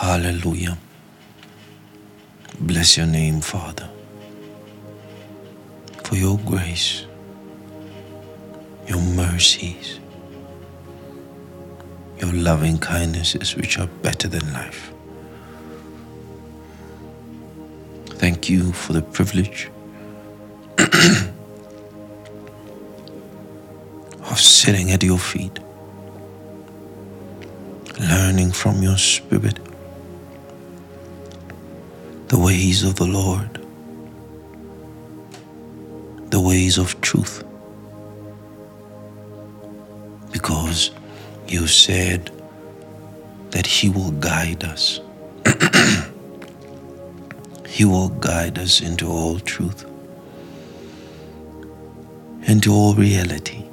Hallelujah. Bless your name, Father, for your grace, your mercies, your loving kindnesses, which are better than life. Thank you for the privilege of sitting at your feet, learning from your Spirit the ways of the Lord, the ways of truth. Because you said that He will guide us. he will guide us into all truth, into all reality.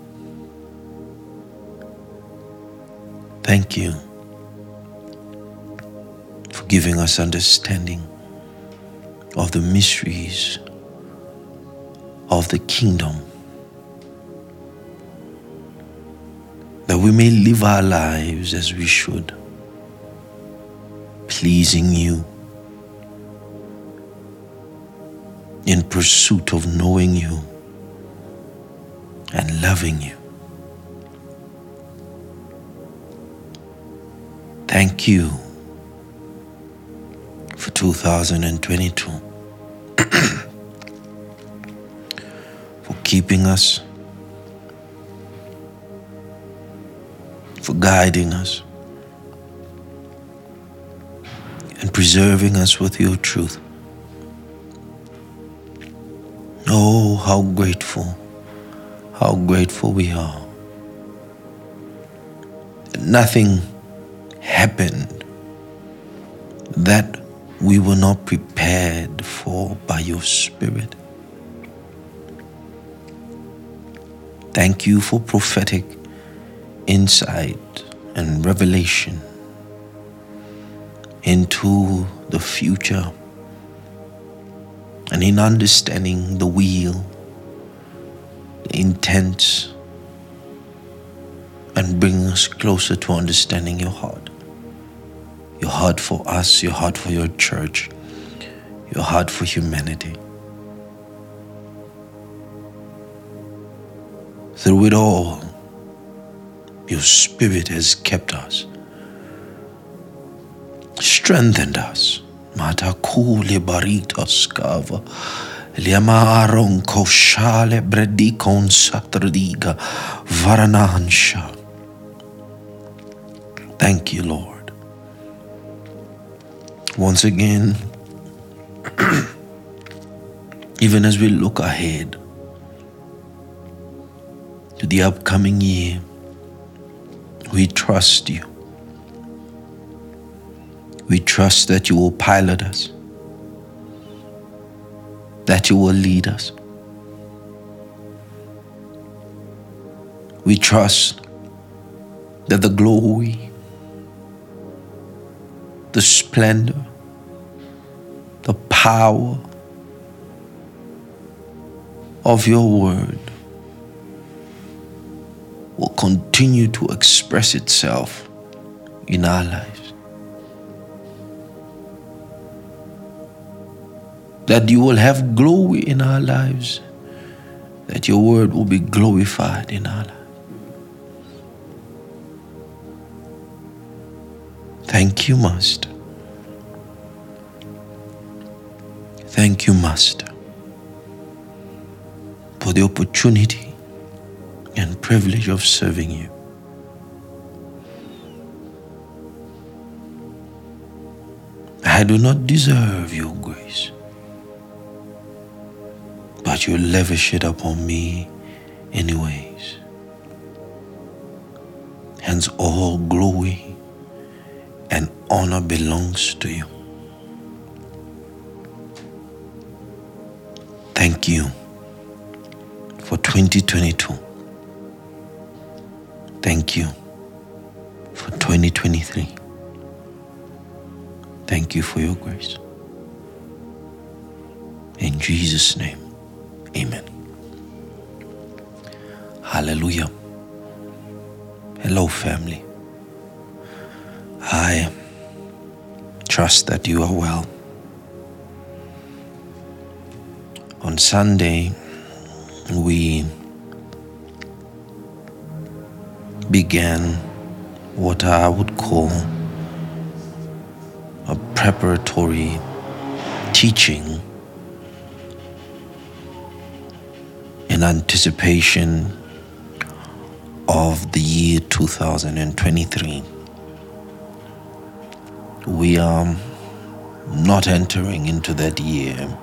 Thank you for giving us understanding of the mysteries of the kingdom. That we may live our lives as we should, pleasing you, in pursuit of knowing you and loving you. Thank you for 2022 keeping us, for guiding us, and preserving us with your truth. Oh, how grateful, how grateful we are. Nothing happened that we were not prepared for by your Spirit. Thank you for prophetic insight and revelation into the future and in understanding the will, the intent, and bring us closer to understanding your heart. Your heart for us, your heart for your church, your heart for humanity. Through it all, your spirit has kept us, strengthened us. Mata kule barita skava. Liamaron koshale bredikon satrdiga varanansha. Thank you, Lord. Once again, even as we look ahead to the upcoming year, we trust you. We trust that you will pilot us, that you will lead us. We trust that the glory, the splendor, the power of your word will continue to express itself in our lives. That you will have glory in our lives, that your word will be glorified in our lives. Thank you, Master. Thank you, Master, for the opportunity and privilege of serving you. I do not deserve your grace, but you lavish it upon me anyways. Hence, all glory and honor belongs to you. Thank you for 2022. Thank you for 2023. Thank you for your grace. In Jesus' name, amen. Hallelujah. Hello, family. I Trust that you are well. On Sunday, we began what I would call a preparatory teaching in anticipation of the year 2023. We are not entering into that year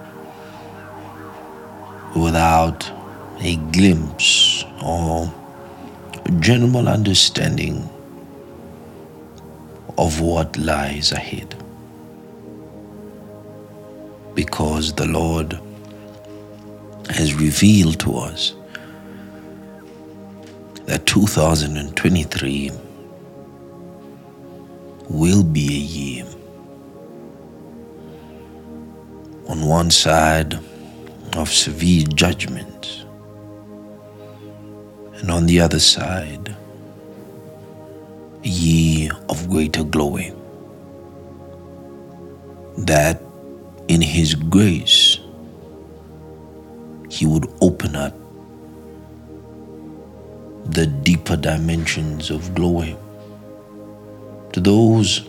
without a glimpse or general understanding of what lies ahead. Because the Lord has revealed to us that 2023 will be a year. On one side of severe judgment, and on the other side, ye of greater glory. That in His grace, He would open up the deeper dimensions of glory to those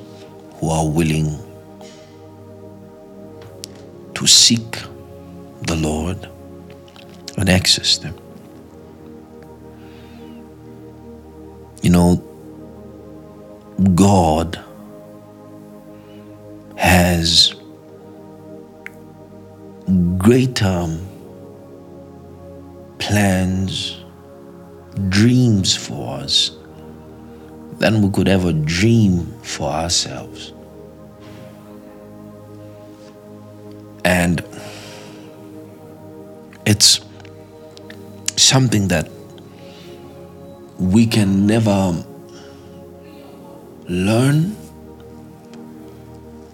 who are willing to seek the Lord and access them. You know, God has greater plans, dreams for us than we could ever dream for ourselves. And it's something that we can never learn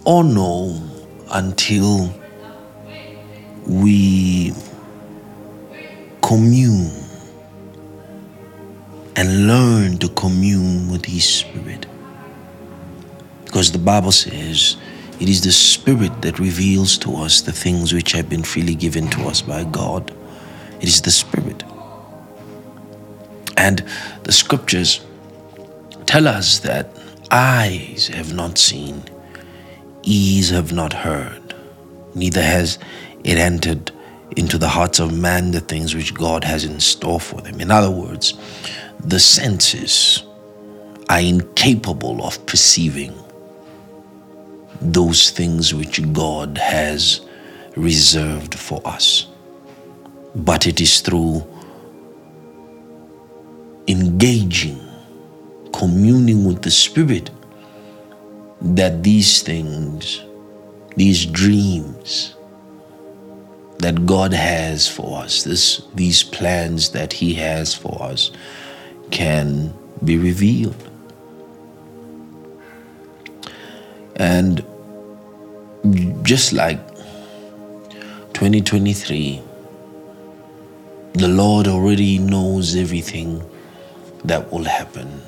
or know until we commune and learn to commune with His Spirit. Because the Bible says it is the Spirit that reveals to us the things which have been freely given to us by God. It is the Spirit. And the scriptures tell us that eyes have not seen, ears have not heard, neither has it entered into the hearts of man the things which God has in store for them. In other words, the senses are incapable of perceiving those things which God has reserved for us. But it is through engaging, communing with the Spirit, that these things, these dreams that God has for us, this, these plans that He has for us, can be revealed. And just like 2023, the Lord already knows everything that will happen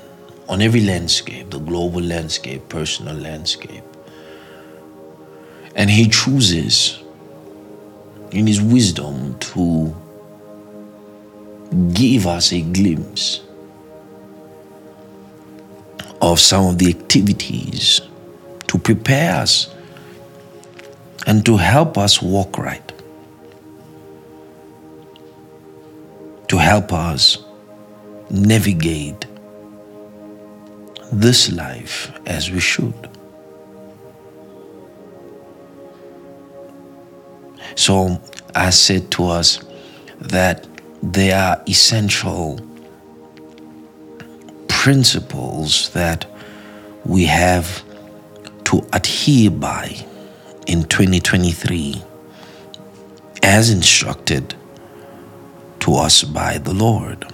on every landscape the global landscape, personal landscape. And He chooses in His wisdom to give us a glimpse of some of the activities to prepare us and to help us walk right, to help us navigate this life as we should. So I said to us that there are essential principles that we have to adhere by in 2023 as instructed to us by the Lord.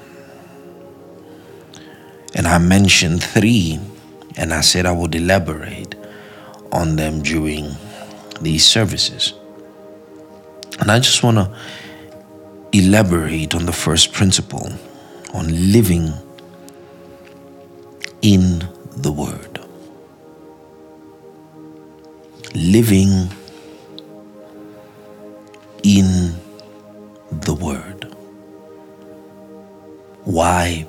And I mentioned three, and I said I would elaborate on them during these services. And I just want to elaborate on the first principle on living in the Word. living in the Word. Why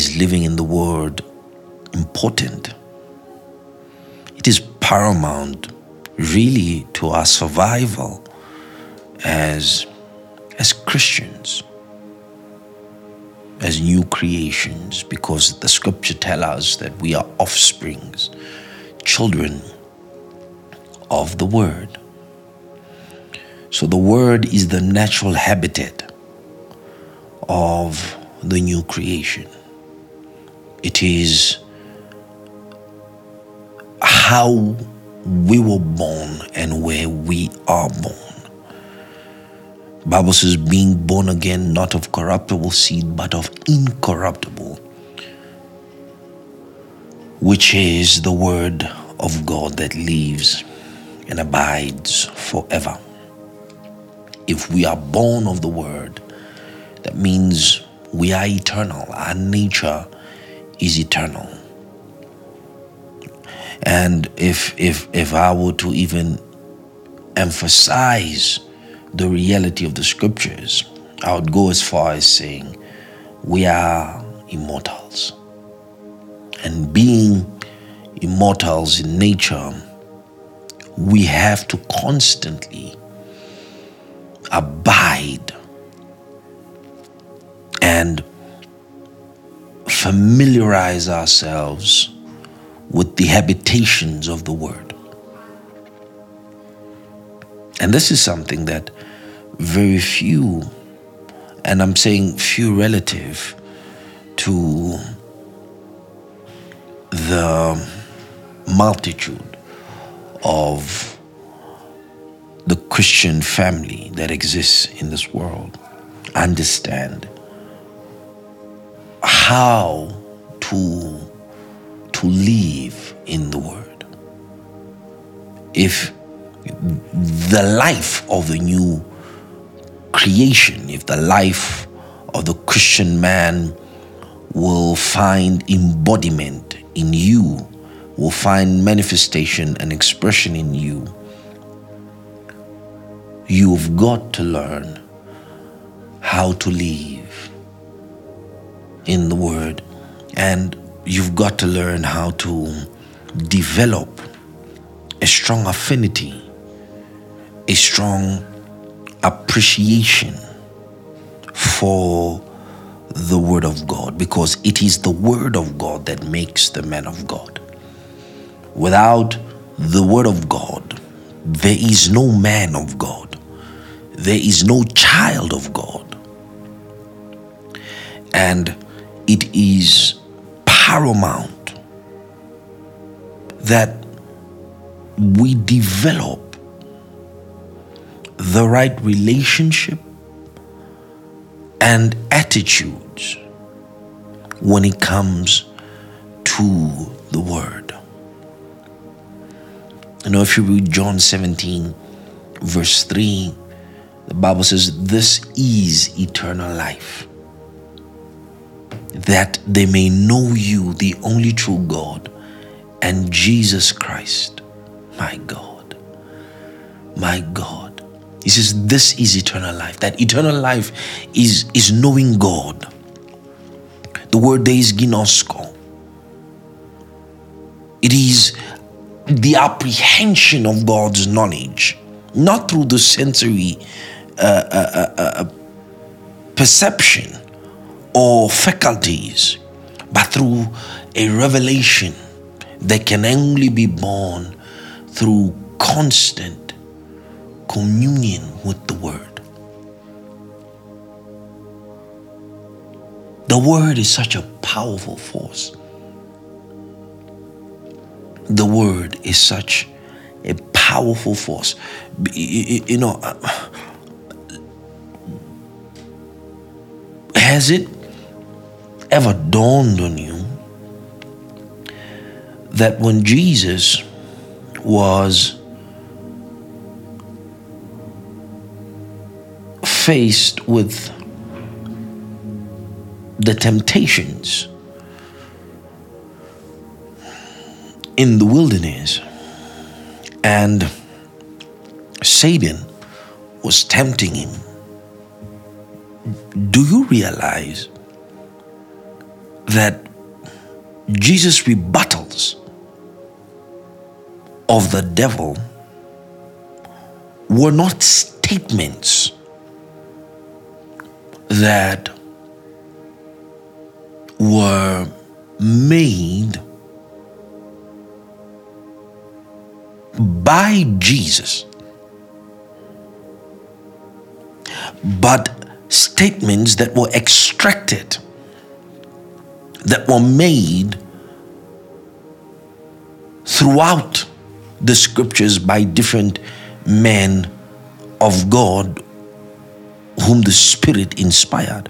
is living in the Word important? It is paramount, really, to our survival as, as Christians, as new creations, because the scripture tells us that we are offsprings, children of the Word. So the Word is the natural habitat of the new creation. It is how we were born and where we are born. Bible says being born again not of corruptible seed but of incorruptible which is the word of God that lives and abides forever. If we are born of the word that means we are eternal. Our nature is eternal. And if if if I were to even emphasize the reality of the scriptures, I would go as far as saying we are immortals. And being immortals in nature, we have to constantly abide and familiarize ourselves with the habitations of the Word. And this is something that very few, and I'm saying few relative to the multitude of the Christian family that exists in this world, understand how to to live in the word if the life of the new creation if the life of the christian man will find embodiment in you will find manifestation and expression in you you've got to learn how to live in the Word. And you've got to learn how to develop a strong affinity, a strong appreciation for the Word of God because it is the Word of God that makes the man of God. Without the Word of God, there is no man of God, there is no child of God. And it is paramount that we develop the right relationship and attitudes when it comes to the Word. You know, if you read John 17, verse 3, the Bible says, This is eternal life that they may know you, the only true God, and Jesus Christ, my God. My God. He says, This is eternal life. That eternal life is, is knowing God. The word there is ginosko. It is the apprehension of God's knowledge, not through the sensory uh, uh, uh, uh perception or faculties, but through a revelation that can only be born through constant communion with the Word. The Word is such a powerful force. The Word is such a powerful force. You know, uh, has it ever dawned on you that when Jesus was faced with the temptations in the wilderness And Satan was tempting him. Do you realize that Jesus' rebuttals of the devil were not statements that were made by Jesus, but statements that were extracted, that were made throughout the scriptures by different men of God whom the Spirit inspired.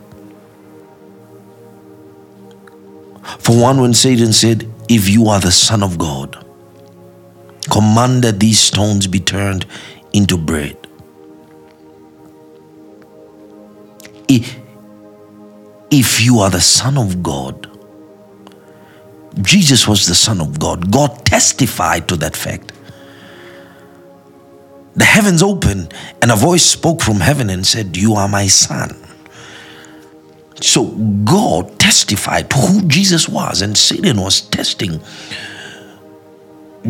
For one, when Satan said, If you are the Son of God, command that these stones be turned into bread. If you are the Son of God, Jesus was the Son of God. God testified to that fact. The heavens opened, and a voice spoke from heaven and said, You are my Son. So God testified to who Jesus was, and Satan was testing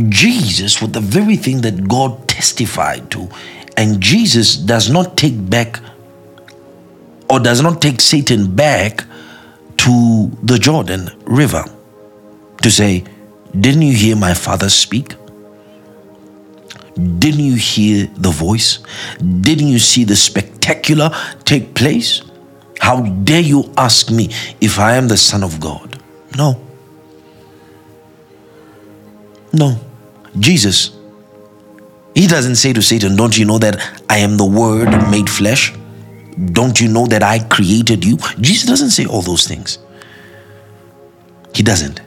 Jesus with the very thing that God testified to. And Jesus does not take back or does not take Satan back to the Jordan River to say, Didn't you hear my father speak? Didn't you hear the voice? Didn't you see the spectacular take place? How dare you ask me if I am the Son of God? No. No. Jesus, he doesn't say to Satan, Don't you know that I am the Word made flesh? Don't you know that I created you? Jesus doesn't say all those things. He doesn't.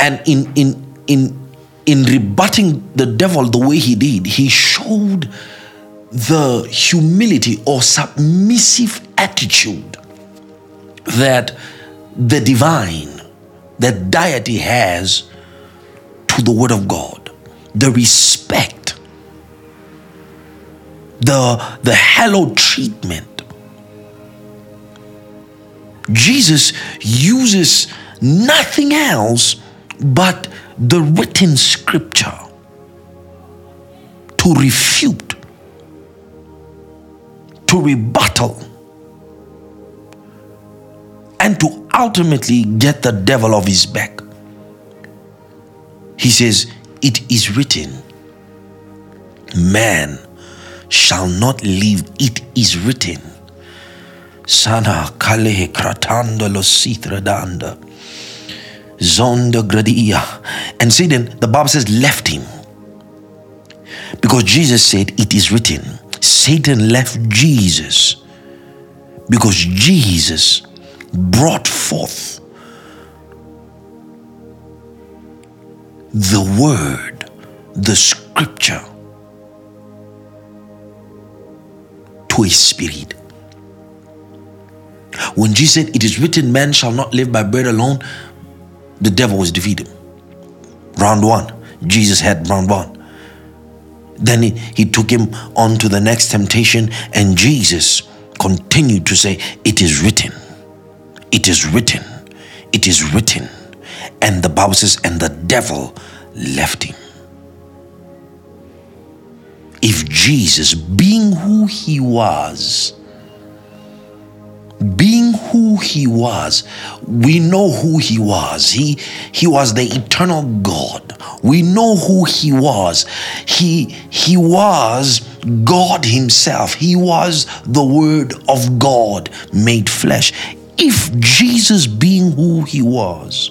And in in in in rebutting the devil the way he did, he showed the humility or submissive attitude that the divine, that deity has to the Word of God, the respect, the, the hallowed treatment. Jesus uses nothing else but the written scripture to refute, to rebuttal, and to ultimately get the devil off his back. He says, It is written, man shall not live, it is written. Sana kale kratanda lo sithradanda. Zonda gradia. And Satan, the Bible says, left him. Because Jesus said, It is written. Satan left Jesus because Jesus brought forth the word, the scripture to a spirit. When Jesus said, It is written, man shall not live by bread alone, the devil was defeated. Round one, Jesus had round one. Then he, he took him on to the next temptation, and Jesus continued to say, It is written, it is written, it is written. And the Bible says, and the devil left him. If Jesus, being who he was, being who he was we know who he was. He he was the eternal god. We know who he was. He he was god himself. He was the word of god made flesh. If jesus being who he was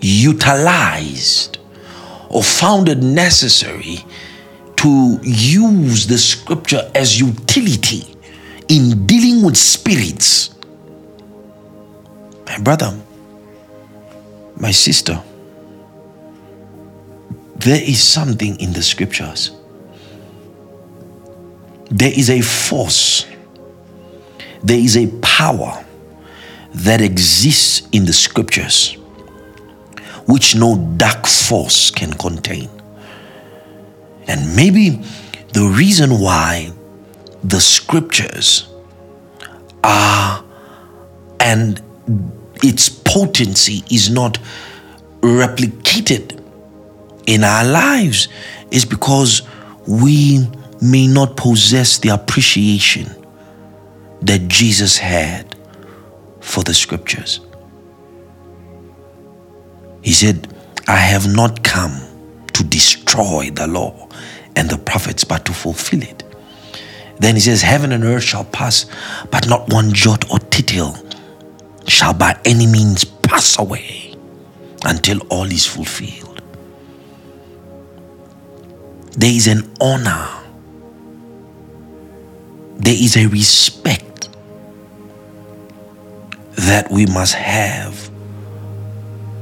utilized or found it necessary to use the scripture as utility in dealing with spirits. My brother, my sister, there is something in the scriptures. There is a force, there is a power that exists in the scriptures which no dark force can contain. And maybe the reason why the scriptures are and its potency is not replicated in our lives is because we may not possess the appreciation that Jesus had for the scriptures. He said, I have not come to destroy the law and the prophets, but to fulfill it. Then he says, Heaven and earth shall pass, but not one jot or tittle shall by any means pass away until all is fulfilled. There is an honor, there is a respect that we must have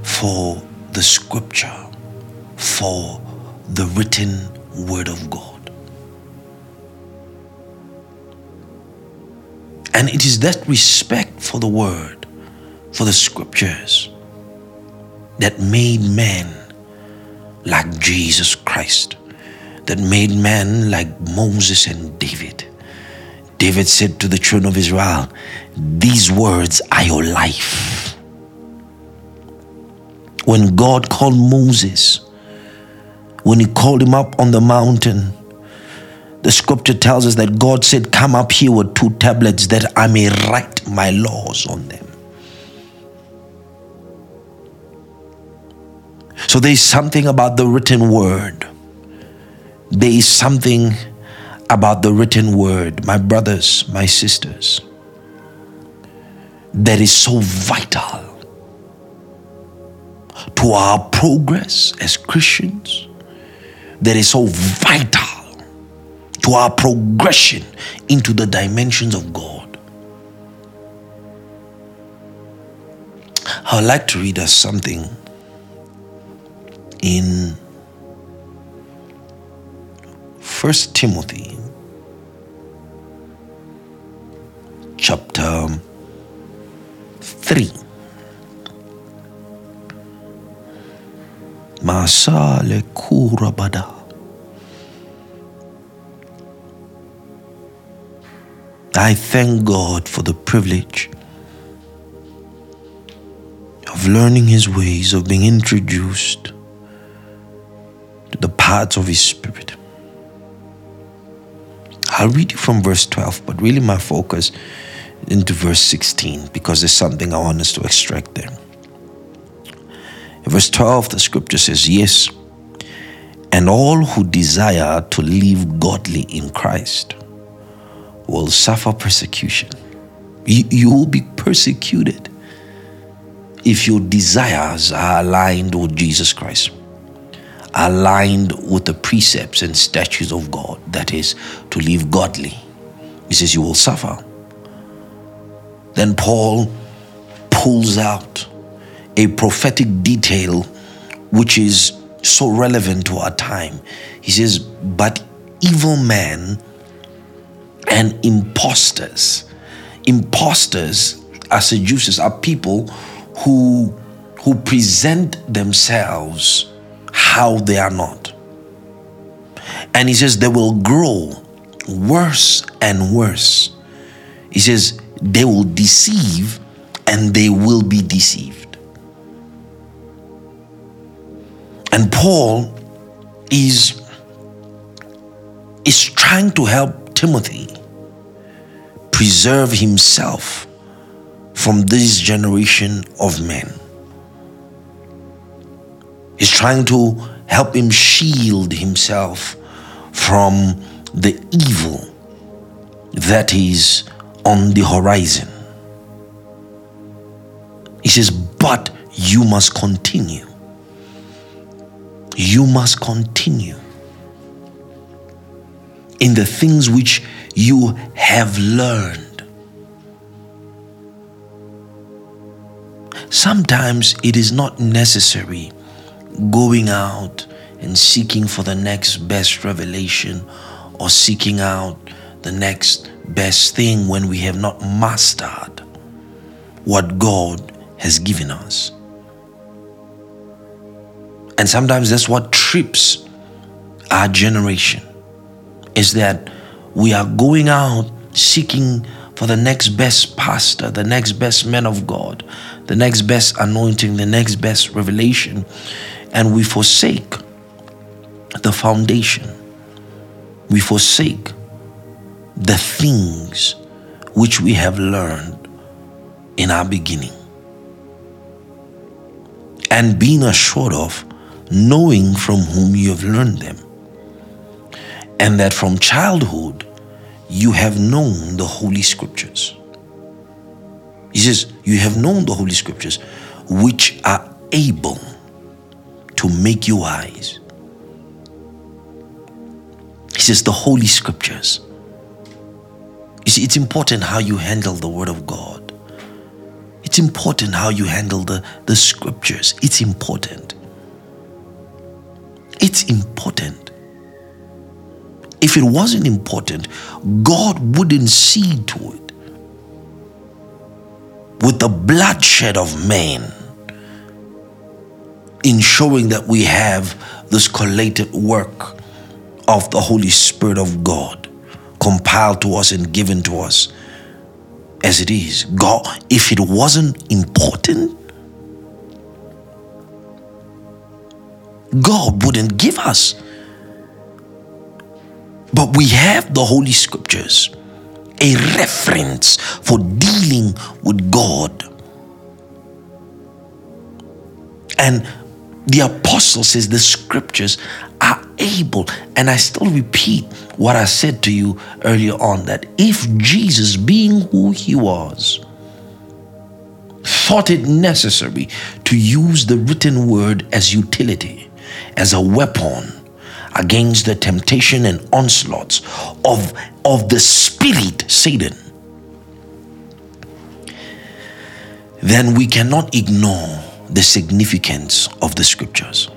for the scripture, for the written word of God. And it is that respect for the word, for the scriptures, that made men like Jesus Christ, that made men like Moses and David. David said to the children of Israel, These words are your life. When God called Moses, when he called him up on the mountain, the scripture tells us that God said, Come up here with two tablets that I may write my laws on them. So there is something about the written word. There is something about the written word, my brothers, my sisters, that is so vital to our progress as Christians, that is so vital to our progression into the dimensions of God. I would like to read us something in First Timothy chapter 3 Masale Kurabada I thank God for the privilege of learning His ways, of being introduced to the paths of His Spirit. I'll read you from verse 12, but really my focus into verse 16 because there's something I want us to extract there. In verse 12, the scripture says, Yes, and all who desire to live godly in Christ will suffer persecution. You, you will be persecuted if your desires are aligned with Jesus Christ, aligned with the precepts and statutes of God, that is, to live godly. He says, You will suffer. Then Paul pulls out a prophetic detail which is so relevant to our time. He says, But evil men and imposters. Imposters, as seducers, are people who, who present themselves how they are not. And he says they will grow worse and worse. He says they will deceive and they will be deceived. And Paul is, is trying to help Timothy preserve himself from this generation of men. He's trying to help him shield himself from the evil that is on the horizon. He says, But you must continue. You must continue in the things which you have learned. Sometimes it is not necessary going out and seeking for the next best revelation or seeking out the next best thing when we have not mastered what God has given us. And sometimes that's what trips our generation is that we are going out seeking for the next best pastor, the next best man of God, the next best anointing, the next best revelation, and we forsake the foundation. We forsake the things which we have learned in our beginning. And being assured of knowing from whom you have learned them. And that from childhood you have known the Holy Scriptures. He says, You have known the Holy Scriptures, which are able to make you wise. He says, The Holy Scriptures. You see, it's important how you handle the Word of God. It's important how you handle the, the Scriptures. It's important. It's important. If it wasn't important, God wouldn't see to it. With the bloodshed of men, ensuring that we have this collated work of the Holy Spirit of God compiled to us and given to us as it is. God, if it wasn't important, God wouldn't give us. But we have the Holy Scriptures, a reference for dealing with God. And the apostle says the scriptures are able, and I still repeat what I said to you earlier on that if Jesus, being who he was, thought it necessary to use the written word as utility, as a weapon against the temptation and onslaughts of, of the spirit, Satan, then we cannot ignore the significance of the scriptures.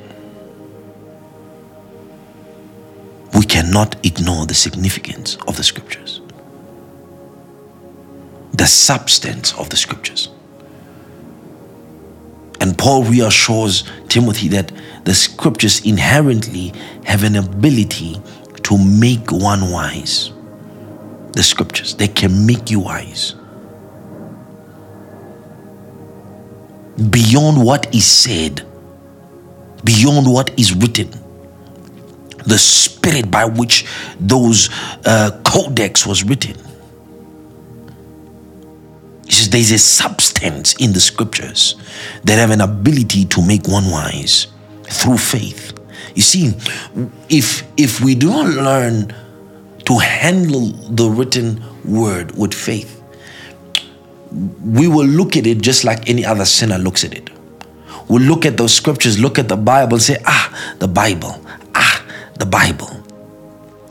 We cannot ignore the significance of the scriptures, the substance of the scriptures. And Paul reassures Timothy that the scriptures inherently have an ability to make one wise. The scriptures, they can make you wise. beyond what is said, beyond what is written. The spirit by which those uh, codex was written. He says there's a substance in the scriptures that have an ability to make one wise through faith. You see, if if we do not learn to handle the written word with faith, we will look at it just like any other sinner looks at it. We'll look at those scriptures, look at the Bible, and say, ah, the Bible, ah, the Bible.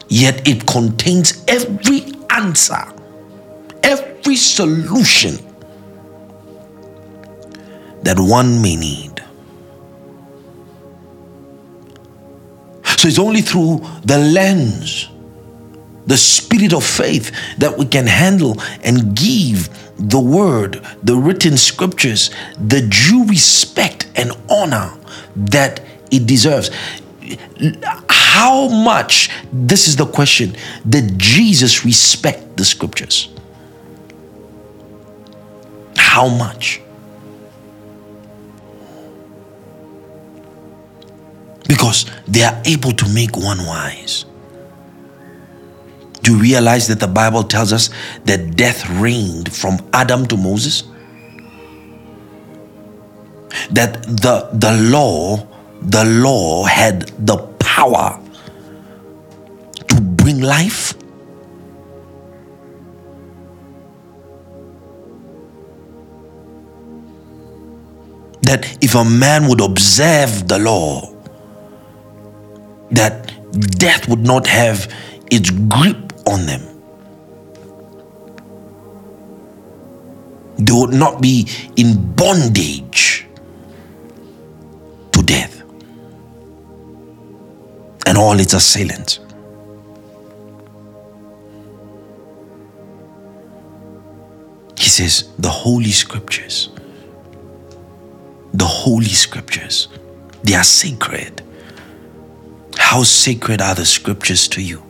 Yet it contains every answer, every solution that one may need. So it's only through the lens, the spirit of faith, that we can handle and give the word, the written scriptures, the due respect and honor that it deserves. How much, this is the question, did Jesus respect the scriptures? How much? Because they are able to make one wise. Do you realize that the Bible tells us that death reigned from Adam to Moses? That the, the law, the law had the power to bring life. That if a man would observe the law, that death would not have its grip on them. They would not be in bondage to death and all its assailants. He says, the Holy Scriptures, the Holy Scriptures They are sacred. How sacred are the scriptures to you?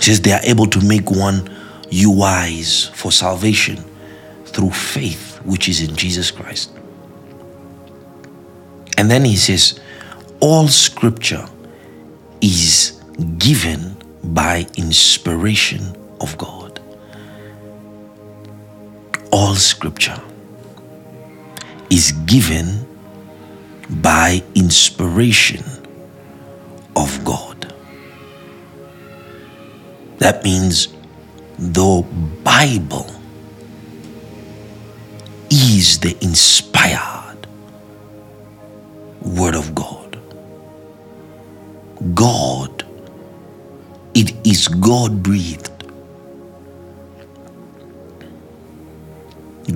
Says they are able to make one you wise for salvation through faith which is in Jesus Christ. And then he says, all scripture is given by inspiration of God. All scripture is given by inspiration of God. That means the Bible is the inspired Word of God. God, it is God breathed.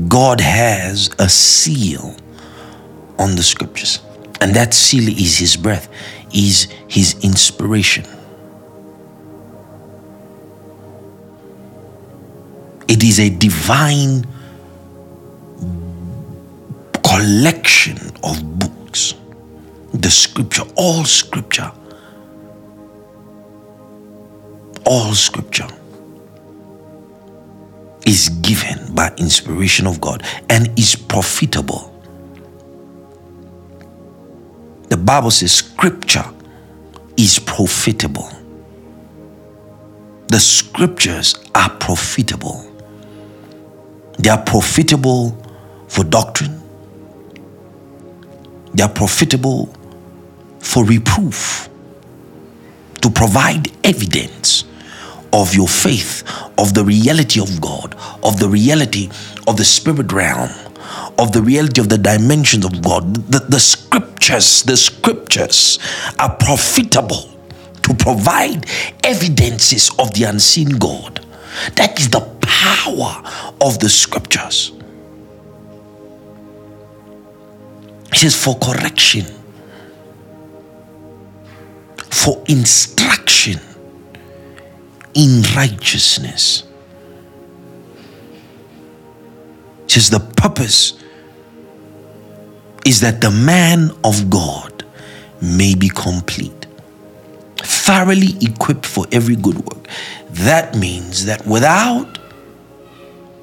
God has a seal on the scriptures, and that seal is His breath, is His inspiration. It is a divine collection of books. The scripture, all scripture, all scripture is given by inspiration of God and is profitable. The Bible says scripture is profitable. The scriptures are profitable. They are profitable for doctrine. They are profitable for reproof, to provide evidence of your faith, of the reality of God, of the reality of the spirit realm, of the reality of the dimensions of God. The, the scriptures, the scriptures are profitable to provide evidences of the unseen God. That is the power of the scriptures. He says, for correction, for instruction in righteousness. Says, the purpose is that the man of God may be complete, thoroughly equipped for every good work. That means that without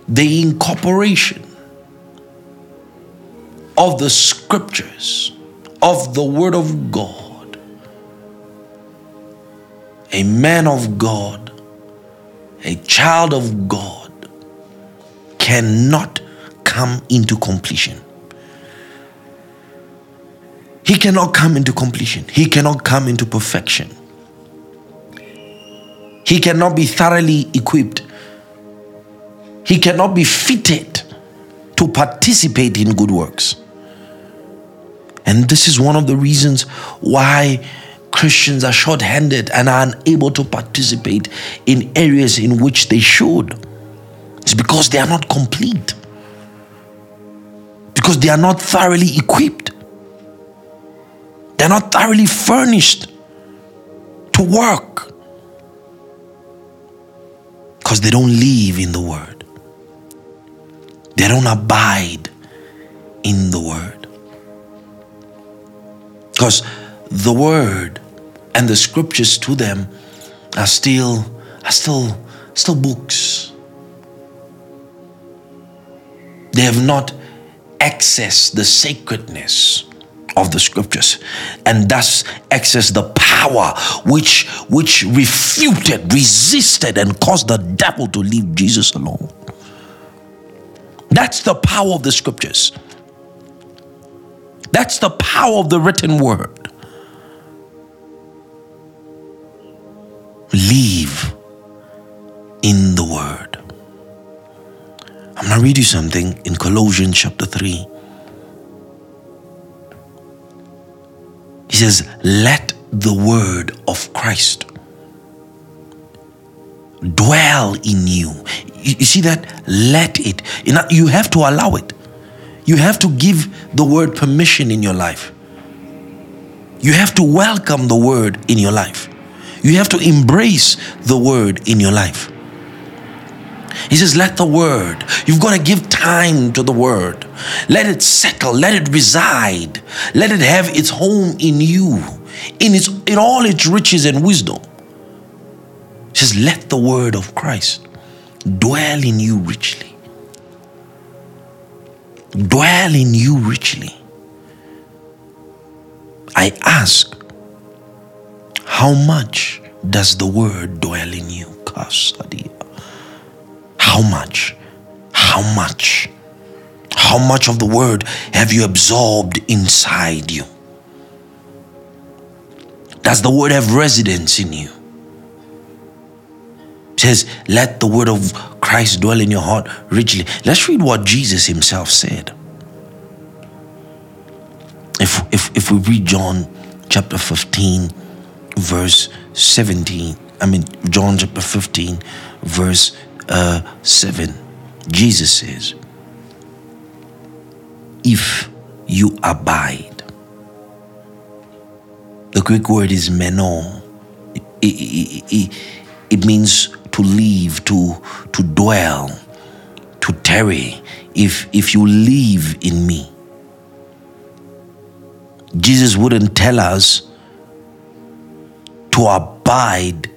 the incorporation of the scriptures, of the Word of God, a man of God, a child of God cannot come into completion. He cannot come into completion. He cannot come into perfection. He cannot be thoroughly equipped. He cannot be fitted to participate in good works. And this is one of the reasons why Christians are short handed and are unable to participate in areas in which they should. It's because they are not complete, because they are not thoroughly equipped, they're not thoroughly furnished to work because they don't live in the Word, they don't abide in the Word. Because the word and the scriptures to them are still are still still books. They have not accessed the sacredness of the scriptures and thus access the power which which refuted resisted and caused the devil to leave jesus alone that's the power of the scriptures that's the power of the written word. Live in the word. I'm going to read you something in Colossians chapter 3. He says, Let the word of Christ dwell in you. You see that? Let it. You have to allow it. You have to give the word permission in your life. You have to welcome the word in your life. You have to embrace the word in your life. He says, Let the word, you've got to give time to the word. Let it settle, let it reside, let it have its home in you, in its in all its riches and wisdom. He says, let the word of Christ dwell in you richly. Dwell in you richly. I ask, how much does the word dwell in you? How much? How much? How much of the word have you absorbed inside you? Does the word have residence in you? It says, let the word of Christ dwell in your heart richly. Let's read what Jesus himself said. If, if, if we read John chapter 15, verse 17, I mean, John chapter 15, verse uh, 7, Jesus says, If you abide, the Greek word is meno. It, it, it, it means to live, to, to dwell, to tarry. If, if you live in me, Jesus wouldn't tell us to abide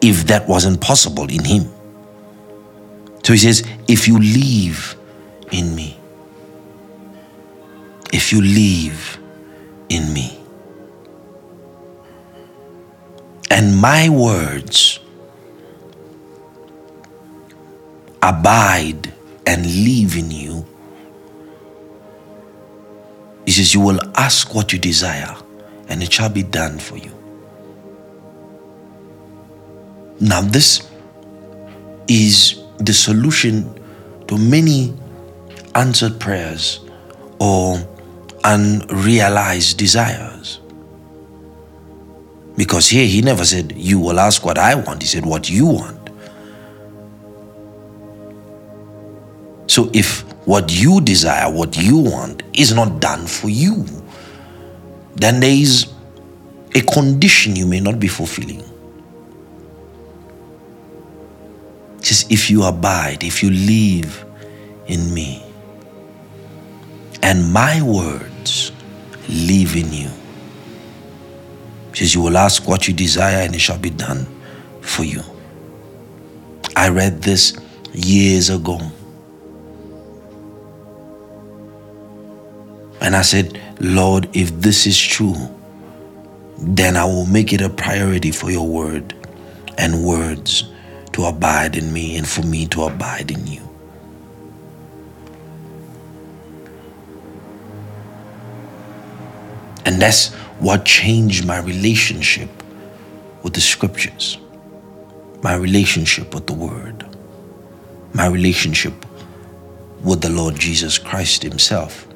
if that wasn't possible in Him. So He says, if you live in me, if you live in me, and my words abide and live in you, he says, You will ask what you desire, and it shall be done for you. Now, this is the solution to many answered prayers or unrealized desires. Because here he never said, You will ask what I want. He said, What you want. So if what you desire, what you want, is not done for you, then there is a condition you may not be fulfilling. Says, if you abide, if you live in me, and my words live in you. Says, you will ask what you desire, and it shall be done for you. I read this years ago And I said, Lord, if this is true, then I will make it a priority for your word and words to abide in me and for me to abide in you. And that's what changed my relationship with the scriptures, my relationship with the word, my relationship with the Lord Jesus Christ Himself.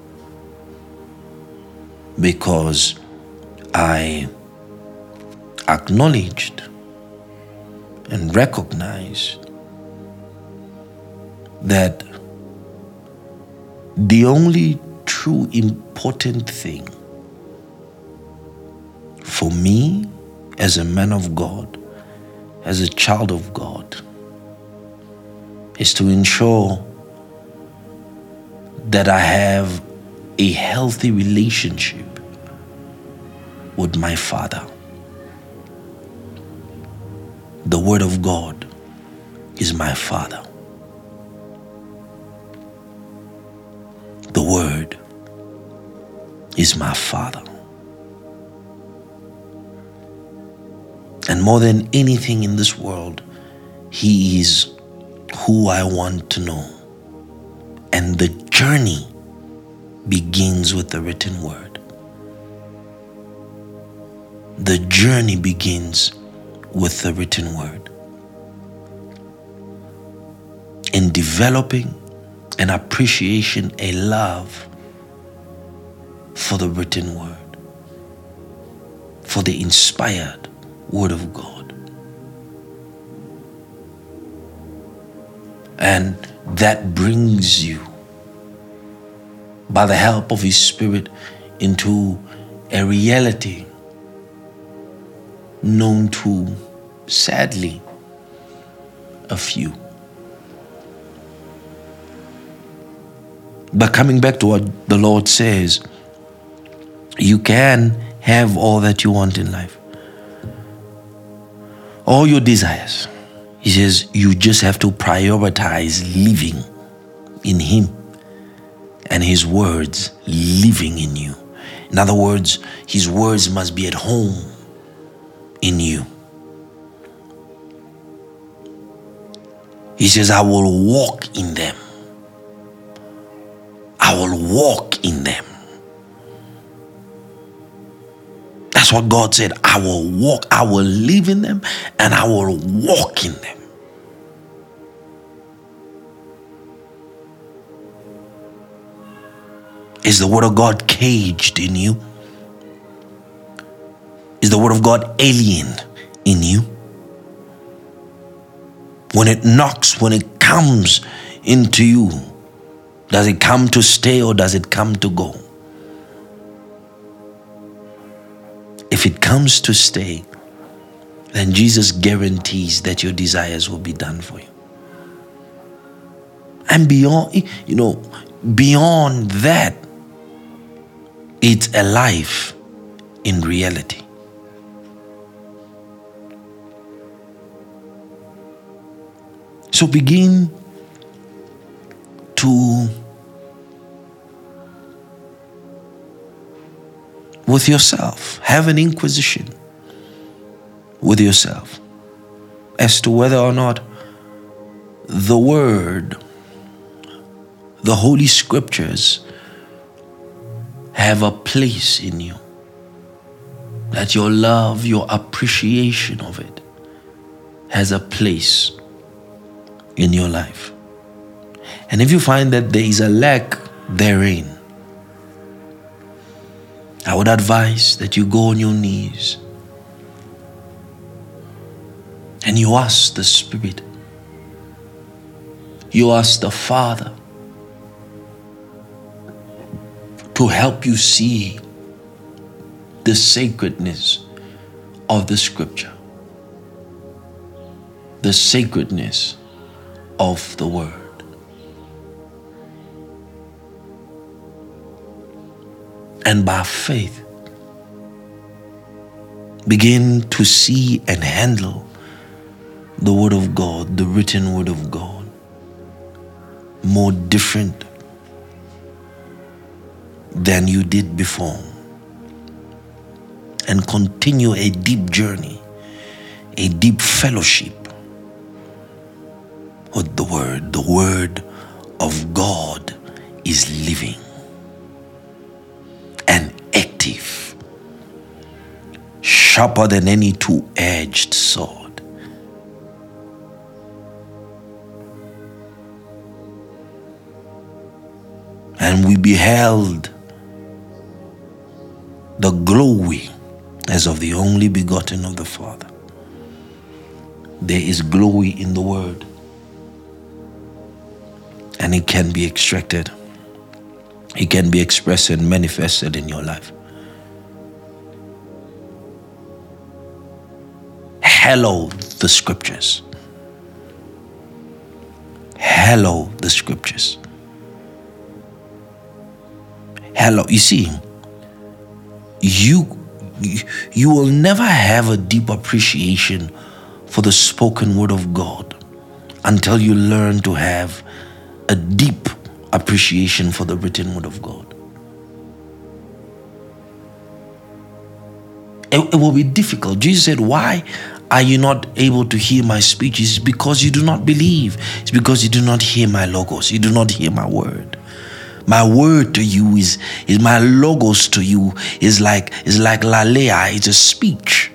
Because I acknowledged and recognize that the only true important thing for me as a man of God, as a child of God, is to ensure that I have a healthy relationship with my Father. The Word of God is my Father. The Word is my Father. And more than anything in this world, He is who I want to know. And the journey begins with the written word. The journey begins with the written word. In developing an appreciation, a love for the written word, for the inspired word of God. And that brings you by the help of His Spirit into a reality known to, sadly, a few. But coming back to what the Lord says, you can have all that you want in life, all your desires. He says you just have to prioritize living in Him and His words living in you. In other words, His words must be at home in you. He says, I will walk in them. I will walk in them. That's what God said. I will walk, I will live in them, and I will walk in them. Is the Word of God caged in you? Is the Word of God alien in you? When it knocks, when it comes into you, does it come to stay or does it come to go? If it comes to stay, then Jesus guarantees that your desires will be done for you. And beyond, you know, beyond that, it's a life in reality. So begin to, with yourself, have an inquisition with yourself as to whether or not the Word, the Holy Scriptures, have a place in you. That your love, your appreciation of it has a place in your life. And if you find that there is a lack therein, I would advise that you go on your knees and you ask the Spirit, you ask the Father to help you see the sacredness of the Scripture, the sacredness of the Word. and by faith begin to see and handle the Word of God, the written Word of God, more different than you did before, and continue a deep journey, a deep fellowship with the Word. The Word of God is living and active, sharper than any two edged sword. And we beheld the glory as of the only begotten of the Father. There is glory in the Word, and it can be extracted it can be expressed and manifested in your life. Hello, the scriptures. Hello, the scriptures. Hello, you see, you you will never have a deep appreciation for the spoken word of God until you learn to have a deep appreciation for the written word of God. It, it, will be difficult. Jesus said, Why are you not able to hear my speech? It's because you do not believe. It's because you do not hear my logos. You do not hear my word. My word to you is, is my logos to you is like is like lalia, it's a speech.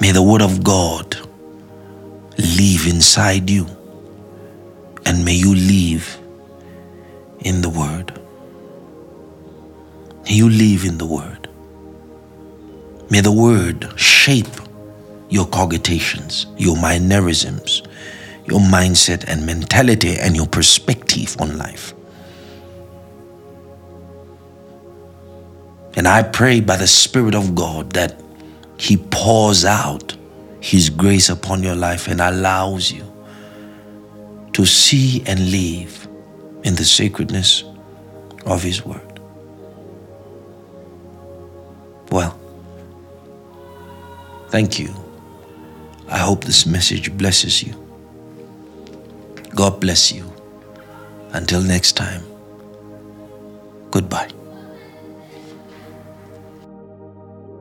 May the word of God live inside you. And may you live in the Word. May you live in the Word. May the Word shape your cogitations, your mannerisms, your mindset and mentality, and your perspective on life. And I pray by the Spirit of God that He pours out his grace upon your life and allows you to see and live in the sacredness of His Word. Well, thank you. I hope this message blesses you. God bless you. Until next time, goodbye.